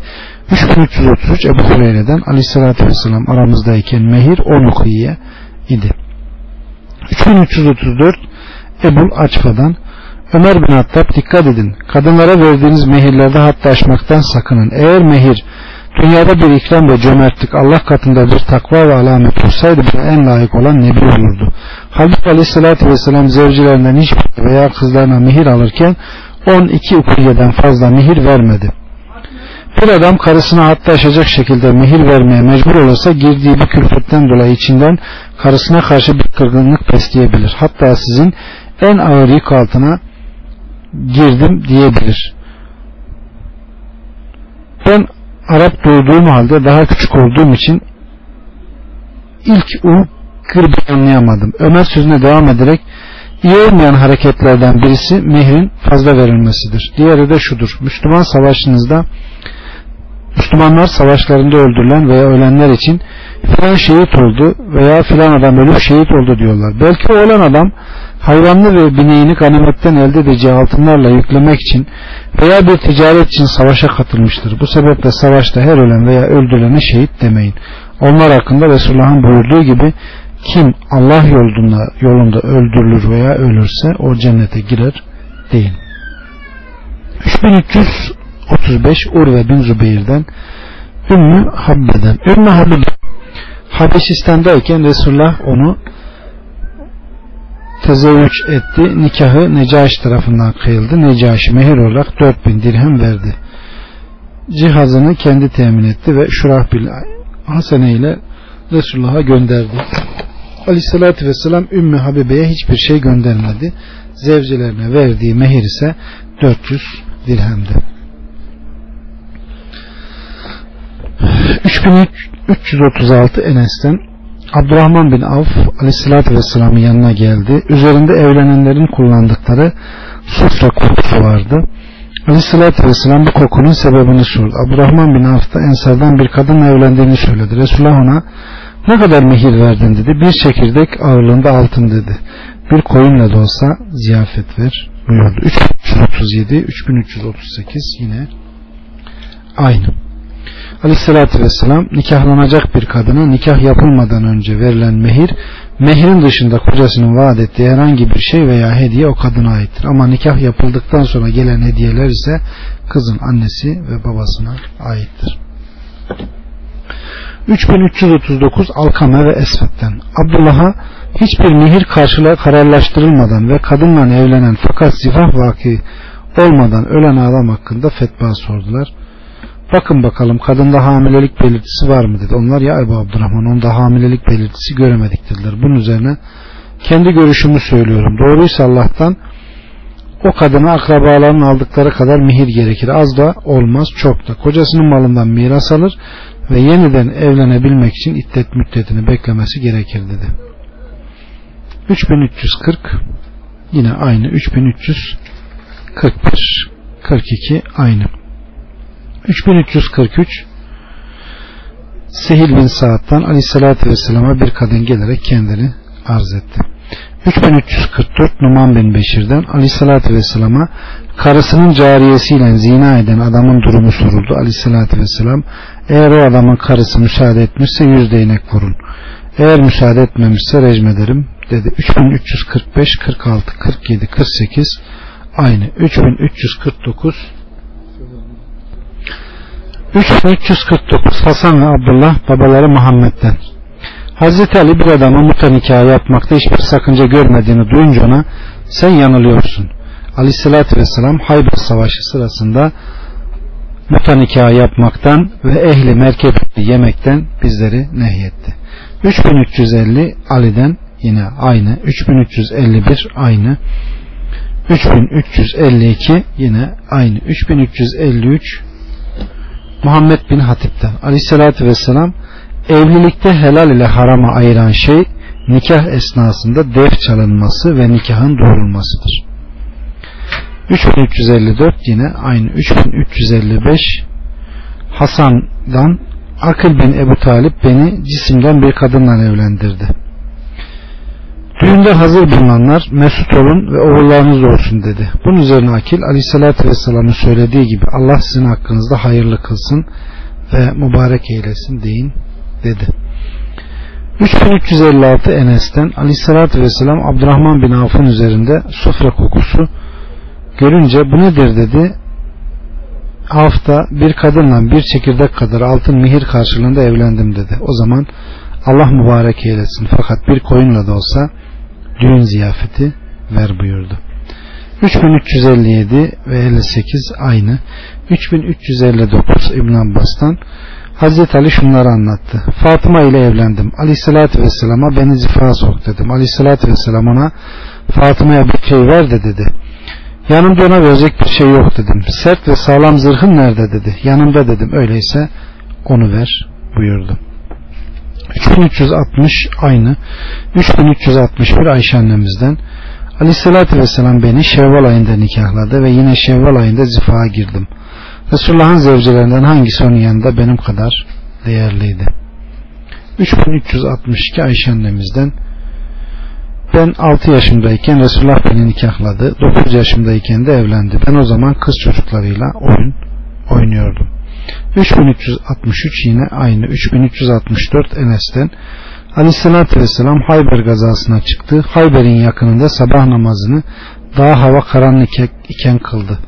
3333 Ebu Hureyre'den Aleyhissalatü Vesselam aramızdayken mehir 10 ukiye idi. 3334 Ebul Açfa'dan Ömer bin Hattab dikkat edin. Kadınlara verdiğiniz mehirlerde hatta aşmaktan sakının. Eğer mehir dünyada bir ikram ve cömertlik Allah katında bir takva ve alamet olsaydı buna en layık olan Nebi olurdu. Halbuki Aleyhisselatü Vesselam zevcilerinden hiç veya kızlarına mihir alırken 12 ukiyeden fazla mihir vermedi. Bir adam karısına hatta aşacak şekilde mihir vermeye mecbur olursa girdiği bir külfetten dolayı içinden karısına karşı bir kırgınlık besleyebilir. Hatta sizin en ağır yük altına girdim diyebilir. Ben Arap doğduğum halde daha küçük olduğum için ilk o kırbi anlayamadım. Ömer sözüne devam ederek iyi olmayan hareketlerden birisi mehrin fazla verilmesidir. Diğeri de şudur. Müslüman savaşınızda Müslümanlar savaşlarında öldürülen veya ölenler için filan şehit oldu veya filan adam ölüp şehit oldu diyorlar. Belki o olan adam hayvanlı ve bineğini ganimetten elde edeceği altınlarla yüklemek için veya bir ticaret için savaşa katılmıştır. Bu sebeple savaşta her ölen veya öldürülene şehit demeyin. Onlar hakkında Resulullah'ın buyurduğu gibi kim Allah yolunda, yolunda öldürülür veya ölürse o cennete girer değil. 3335 Urve bin Zübeyir'den Ümmü Habbe'den Ümmü Habbe Habeşistan'dayken Resulullah onu tezevvüç etti. Nikahı Necaş tarafından kıyıldı. Necaş mehir olarak 4000 dirhem verdi. Cihazını kendi temin etti ve Şurahbil Hasene ile Resulullah'a gönderdi. Aleyhissalatü Vesselam Ümmü Habibe'ye hiçbir şey göndermedi. Zevcelerine verdiği mehir ise 400 dirhemdi. 3336 Enes'ten Abdurrahman bin Avf aleyhissalatü vesselamın yanına geldi. Üzerinde evlenenlerin kullandıkları sufra kokusu vardı. Aleyhissalatü vesselam bu kokunun sebebini sordu. Abdurrahman bin Avf da Ensardan bir kadınla evlendiğini söyledi. Resulullah ona ne kadar mehir verdin dedi. Bir çekirdek ağırlığında altın dedi. Bir koyunla da olsa ziyafet ver buyurdu. 3337 3338 yine aynı. Aleyhissalatü vesselam nikahlanacak bir kadına nikah yapılmadan önce verilen mehir mehrin dışında kocasının vaat ettiği herhangi bir şey veya hediye o kadına aittir. Ama nikah yapıldıktan sonra gelen hediyeler ise kızın annesi ve babasına aittir. 3339 Alkame ve Esvet'ten Abdullah'a hiçbir mihir karşılığı kararlaştırılmadan ve kadınla evlenen fakat zifah vaki olmadan ölen adam hakkında fetva sordular. Bakın bakalım kadında hamilelik belirtisi var mı dedi. Onlar ya Ebu Abdurrahman onda hamilelik belirtisi göremedik dediler. Bunun üzerine kendi görüşümü söylüyorum. Doğruysa Allah'tan o kadına akrabaların aldıkları kadar mihir gerekir. Az da olmaz çok da. Kocasının malından miras alır ve yeniden evlenebilmek için iddet müddetini beklemesi gerekir dedi. 3340 yine aynı 3341 42 aynı 3343 Sehil bin Saad'dan Aleyhisselatü Vesselam'a bir kadın gelerek kendini arz etti. 3344 Numan bin Beşir'den Aleyhisselatü Vesselam'a karısının cariyesiyle zina eden adamın durumu soruldu. Aleyhisselatü Vesselam eğer o adamın karısı müsaade etmişse yüz değnek vurun. Eğer müsaade etmemişse rejim ederim dedi. 3345, 46, 47, 48 aynı. 3349 3349 Hasan ve Abdullah babaları Muhammed'den Hazreti Ali bir adama muta nikahı yapmakta hiçbir sakınca görmediğini duyunca ona sen yanılıyorsun. Aleyhissalatü vesselam Hayber Savaşı sırasında muta nikahı yapmaktan ve ehli merkep yemekten bizleri nehyetti. 3350 Ali'den yine aynı. 3351 aynı. 3352 yine aynı. 3353 Muhammed bin Hatip'ten Aleyhissalatü vesselam evlilikte helal ile harama ayıran şey nikah esnasında def çalınması ve nikahın doğrulmasıdır. 3354 yine aynı 3355 Hasan'dan Akıl bin Ebu Talip beni cisimden bir kadınla evlendirdi. Düğünde hazır bulunanlar mesut olun ve oğullarınız olsun dedi. Bunun üzerine Akil aleyhissalatü vesselamın söylediği gibi Allah sizin hakkınızda hayırlı kılsın ve mübarek eylesin deyin dedi. 3356 Enes'ten aleyhissalatü vesselam Abdurrahman bin Avf'ın üzerinde sofra kokusu görünce bu nedir dedi. Avf'ta bir kadınla bir çekirdek kadar altın mihir karşılığında evlendim dedi. O zaman Allah mübarek eylesin fakat bir koyunla da olsa düğün ziyafeti ver buyurdu. 3357 ve 58 aynı. 3359 İbn Abbas'tan Hazreti Ali şunları anlattı. Fatıma ile evlendim. Aleyhissalatü Vesselam'a beni zifa sok dedim. Aleyhissalatü Vesselam ona Fatıma'ya bir şey ver de dedi. Yanımda ona verecek bir şey yok dedim. Sert ve sağlam zırhın nerede dedi. Yanımda dedim. Öyleyse onu ver buyurdu. 3360 aynı. 3361 Ayşe annemizden. Aleyhissalatü Vesselam beni Şevval ayında nikahladı ve yine Şevval ayında zifaya girdim. Resulullah'ın zevcelerinden hangisi onun yanında benim kadar değerliydi? 3362 Ayşe annemizden ben 6 yaşımdayken Resulullah beni nikahladı. 9 yaşımdayken de evlendi. Ben o zaman kız çocuklarıyla oyun oynuyordum. 3363 yine aynı. 3364 Enes'ten Aleyhisselatü Vesselam Hayber gazasına çıktı. Hayber'in yakınında sabah namazını daha hava karanlık iken kıldı.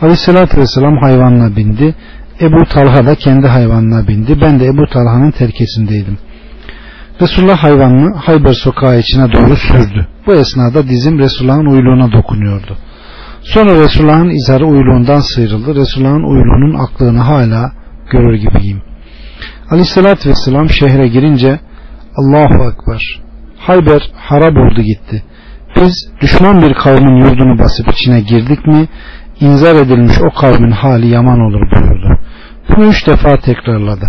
Aleyhissalatü vesselam hayvanına bindi. Ebu Talha da kendi hayvanına bindi. Ben de Ebu Talha'nın terkesindeydim. Resulullah hayvanını Hayber sokağı içine doğru sürdü. Bu esnada dizim Resulullah'ın uyluğuna dokunuyordu. Sonra Resulullah'ın izarı uyluğundan sıyrıldı. Resulullah'ın uyluğunun aklını hala görür gibiyim. Aleyhissalatü vesselam şehre girince Allahu Ekber. Hayber harap oldu gitti. Biz düşman bir kavmin yurdunu basıp içine girdik mi inzar edilmiş o kavmin hali yaman olur buyurdu. Bunu üç defa tekrarladı.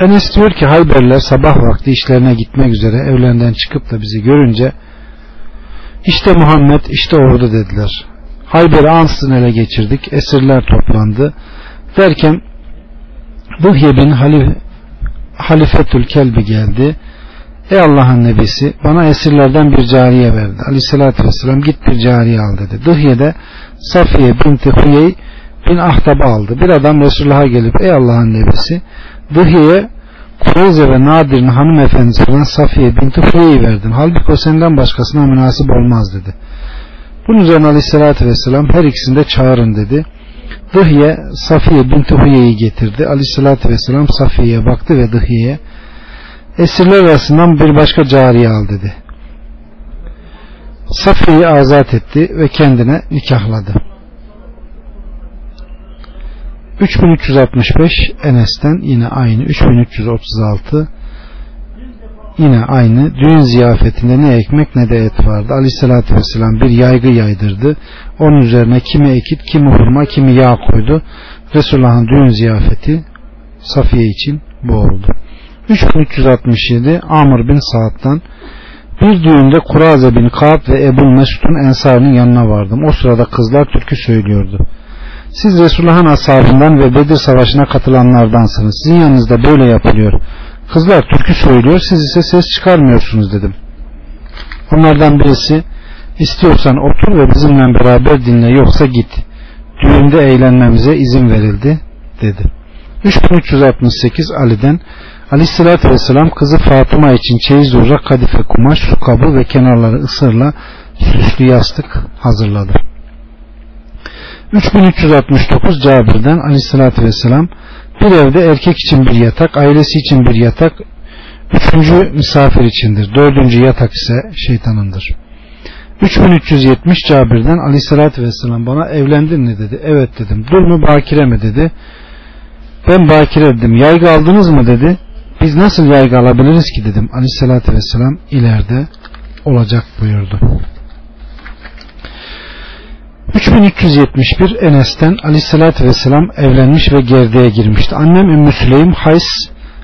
Enes diyor ki Hayberler sabah vakti işlerine gitmek üzere evlerinden çıkıp da bizi görünce işte Muhammed işte orada dediler. Hayber'i ansızın ele geçirdik. Esirler toplandı. Derken Buhye bin Halif, Halifetül Kelbi geldi. Ey Allah'ın nebisi bana esirlerden bir cariye verdi. Aleyhissalatü vesselam git bir cariye al dedi. Dıhye'de Safiye binti Huyey bin Ahtab'ı aldı. Bir adam Resulullah'a gelip ey Allah'ın nebisi Dıhye'ye Kureyze ve Nadir'in hanımefendisi olan Safiye binti Huyey'i verdin. Halbuki o senden başkasına münasip olmaz dedi. Bunun üzerine Aleyhisselatü Vesselam her ikisini de çağırın dedi. Dıhye Safiye binti Huye'yi getirdi. Aleyhissalatü vesselam Safiye'ye baktı ve Dıhye'ye esirler arasından bir başka cariye al dedi. Safiye'yi azat etti ve kendine nikahladı. 3365 Enes'ten yine aynı 3336 yine aynı düğün ziyafetinde ne ekmek ne de et vardı. Aleyhissalatü vesselam bir yaygı yaydırdı. Onun üzerine kimi ekit, kimi hurma, kimi yağ koydu. Resulullah'ın düğün ziyafeti Safiye için bu oldu. 3367 Amr bin Saad'dan bir düğünde Kuraze bin Kaab ve Ebu Mesud'un ensarının yanına vardım. O sırada kızlar türkü söylüyordu. Siz Resulullah'ın ashabından ve Bedir Savaşı'na katılanlardansınız. Sizin yanınızda böyle yapılıyor. Kızlar türkü söylüyor, siz ise ses çıkarmıyorsunuz dedim. Onlardan birisi istiyorsan otur ve bizimle beraber dinle yoksa git. Düğünde eğlenmemize izin verildi dedi. 3368 Ali'den Aleyhisselatü Vesselam kızı Fatıma için çeyiz olarak kadife kumaş, su kabı ve kenarları ısırla süslü yastık hazırladı. 3369 Cabir'den Aleyhisselatü Vesselam bir evde erkek için bir yatak, ailesi için bir yatak, üçüncü misafir içindir. Dördüncü yatak ise şeytanındır. 3370 Cabir'den Aleyhisselatü Vesselam bana evlendin mi dedi. Evet dedim. Dur mu bakire mi dedi. Ben bakire dedim. Yaygı aldınız mı dedi. Biz nasıl yaygı alabiliriz ki dedim. Aleyhisselatü Vesselam ileride olacak buyurdu. 3371 Enes'ten Aleyhisselatü Vesselam evlenmiş ve gerdeğe girmişti. Annem Ümmü Süleym Hays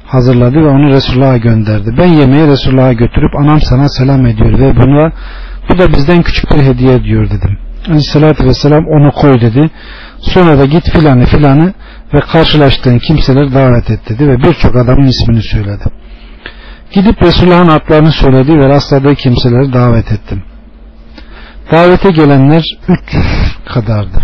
hazırladı ve onu Resulullah'a gönderdi. Ben yemeği Resulullah'a götürüp anam sana selam ediyor ve buna bu da bizden küçük bir hediye diyor dedim. Aleyhisselatü Vesselam onu koy dedi. Sonra da git filanı filanı ve karşılaştığın kimseleri davet et dedi ve birçok adamın ismini söyledi. Gidip Resulullah'ın adlarını söyledi ve rastladığı kimseleri davet ettim. Davete gelenler 300 kadardı.